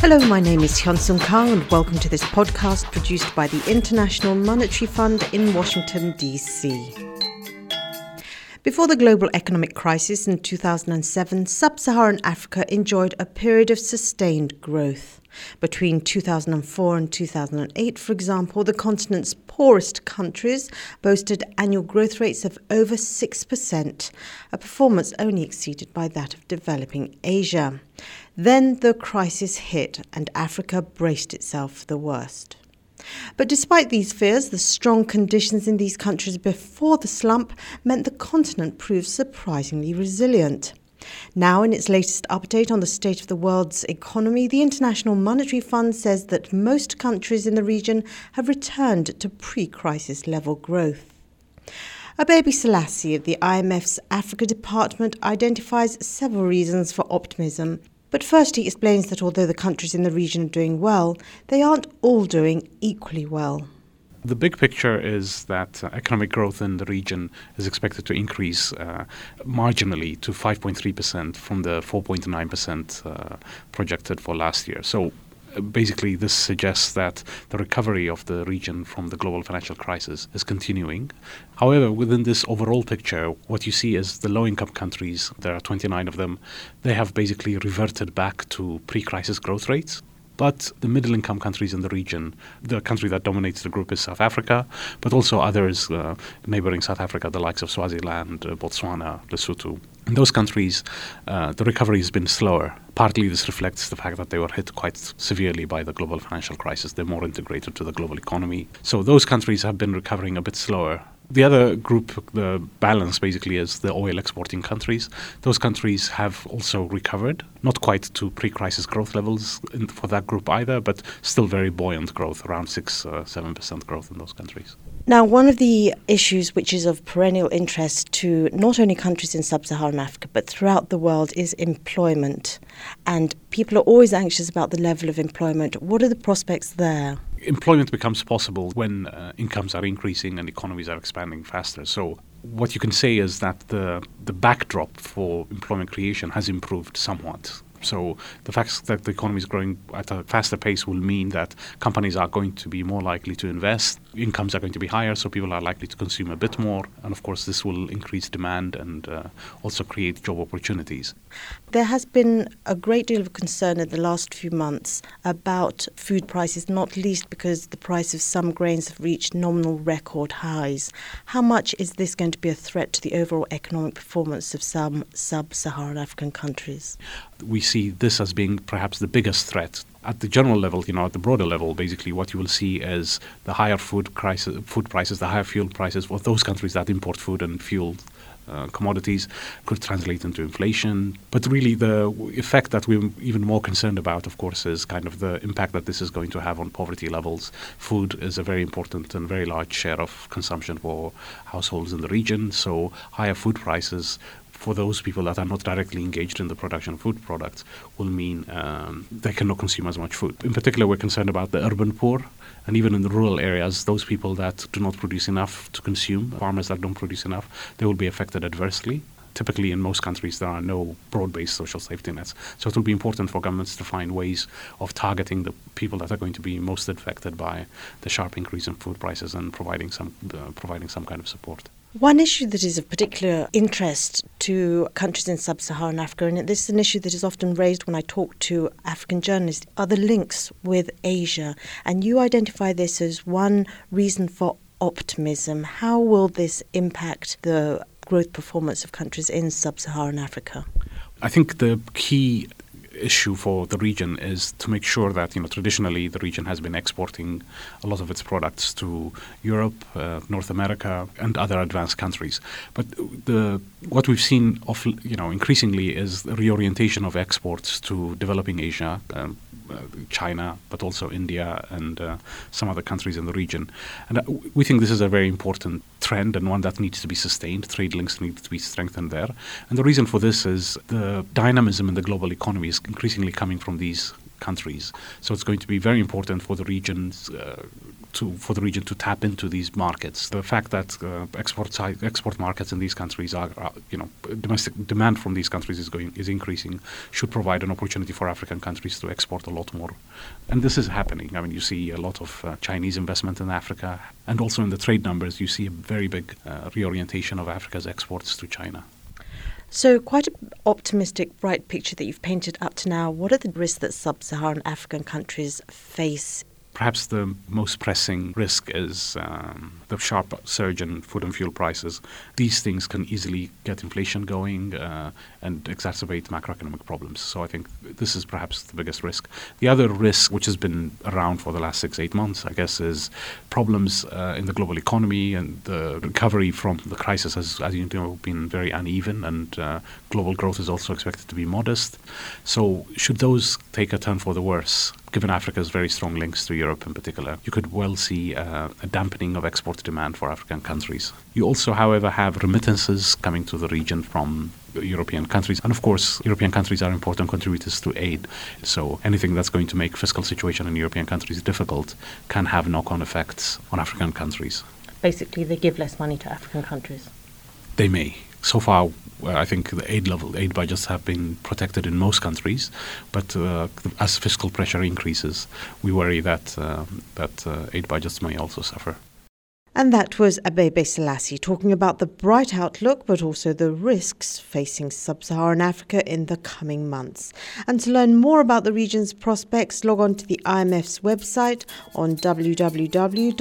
Hello, my name is Hyun Sung Khang, and welcome to this podcast produced by the International Monetary Fund in Washington, D.C. Before the global economic crisis in 2007, sub Saharan Africa enjoyed a period of sustained growth. Between 2004 and 2008, for example, the continent's poorest countries boasted annual growth rates of over 6%, a performance only exceeded by that of developing Asia. Then the crisis hit, and Africa braced itself for the worst. But despite these fears, the strong conditions in these countries before the slump meant the continent proved surprisingly resilient. Now, in its latest update on the state of the world's economy, the International Monetary Fund says that most countries in the region have returned to pre crisis level growth. Abebe Selassie of the IMF's Africa Department identifies several reasons for optimism. But first, he explains that although the countries in the region are doing well, they aren't all doing equally well. The big picture is that uh, economic growth in the region is expected to increase uh, marginally to 5.3% from the 4.9% uh, projected for last year. So uh, basically, this suggests that the recovery of the region from the global financial crisis is continuing. However, within this overall picture, what you see is the low income countries, there are 29 of them, they have basically reverted back to pre crisis growth rates. But the middle income countries in the region, the country that dominates the group is South Africa, but also others uh, neighboring South Africa, the likes of Swaziland, uh, Botswana, Lesotho. In those countries, uh, the recovery has been slower. Partly this reflects the fact that they were hit quite severely by the global financial crisis. They're more integrated to the global economy. So those countries have been recovering a bit slower the other group, the balance basically, is the oil exporting countries. Those countries have also recovered, not quite to pre crisis growth levels in, for that group either, but still very buoyant growth, around 6 uh, 7% growth in those countries. Now, one of the issues which is of perennial interest to not only countries in sub Saharan Africa, but throughout the world is employment. And people are always anxious about the level of employment. What are the prospects there? Employment becomes possible when uh, incomes are increasing and economies are expanding faster. So what you can say is that the the backdrop for employment creation has improved somewhat. So the fact that the economy is growing at a faster pace will mean that companies are going to be more likely to invest. Incomes are going to be higher, so people are likely to consume a bit more. And of course, this will increase demand and uh, also create job opportunities. There has been a great deal of concern in the last few months about food prices, not least because the price of some grains have reached nominal record highs. How much is this going to be a threat to the overall economic performance of some sub Saharan African countries? We see this as being perhaps the biggest threat at the general level, you know, at the broader level, basically, what you will see is the higher food crisis, food prices, the higher fuel prices for those countries that import food and fuel uh, commodities could translate into inflation. But really, the effect that we're even more concerned about, of course, is kind of the impact that this is going to have on poverty levels. Food is a very important and very large share of consumption for households in the region. So, higher food prices for those people that are not directly engaged in the production of food products will mean um, they cannot consume as much food. In particular, we're concerned about the urban poor and even in the rural areas, those people that do not produce enough to consume, farmers that don't produce enough, they will be affected adversely. Typically, in most countries, there are no broad based social safety nets. So, it will be important for governments to find ways of targeting the people that are going to be most affected by the sharp increase in food prices and providing some, uh, providing some kind of support. One issue that is of particular interest to countries in sub Saharan Africa, and this is an issue that is often raised when I talk to African journalists, are the links with Asia. And you identify this as one reason for optimism. How will this impact the growth performance of countries in sub Saharan Africa? I think the key issue for the region is to make sure that you know traditionally the region has been exporting a lot of its products to Europe, uh, North America, and other advanced countries. But the what we've seen of you know increasingly is the reorientation of exports to developing Asia. Um, China, but also India and uh, some other countries in the region. And uh, we think this is a very important trend and one that needs to be sustained. Trade links need to be strengthened there. And the reason for this is the dynamism in the global economy is increasingly coming from these countries. So it's going to be very important for the regions uh, to, for the region to tap into these markets. The fact that uh, export side, export markets in these countries are, are, you know, domestic demand from these countries is going is increasing, should provide an opportunity for African countries to export a lot more, and this is happening. I mean, you see a lot of uh, Chinese investment in Africa, and also in the trade numbers, you see a very big uh, reorientation of Africa's exports to China. So, quite an optimistic, bright picture that you've painted up to now. What are the risks that sub Saharan African countries face Perhaps the most pressing risk is um, the sharp surge in food and fuel prices. These things can easily get inflation going uh, and exacerbate macroeconomic problems. So I think this is perhaps the biggest risk. The other risk, which has been around for the last six, eight months, I guess, is problems uh, in the global economy and the recovery from the crisis has, as you know, been very uneven and uh, global growth is also expected to be modest. So should those take a turn for the worse, given Africa's very strong links to Europe in particular, you could well see uh, a dampening of export demand for African countries. You also, however, have remittances coming to the region from European countries. And of course, European countries are important contributors to aid. So anything that's going to make fiscal situation in European countries difficult can have knock-on effects on African countries. Basically, they give less money to African countries. They may so far, I think the aid level, aid budgets have been protected in most countries, but uh, as fiscal pressure increases, we worry that uh, that uh, aid budgets may also suffer. And that was Abebe Selassie talking about the bright outlook, but also the risks facing sub Saharan Africa in the coming months. And to learn more about the region's prospects, log on to the IMF's website on www.imf.org.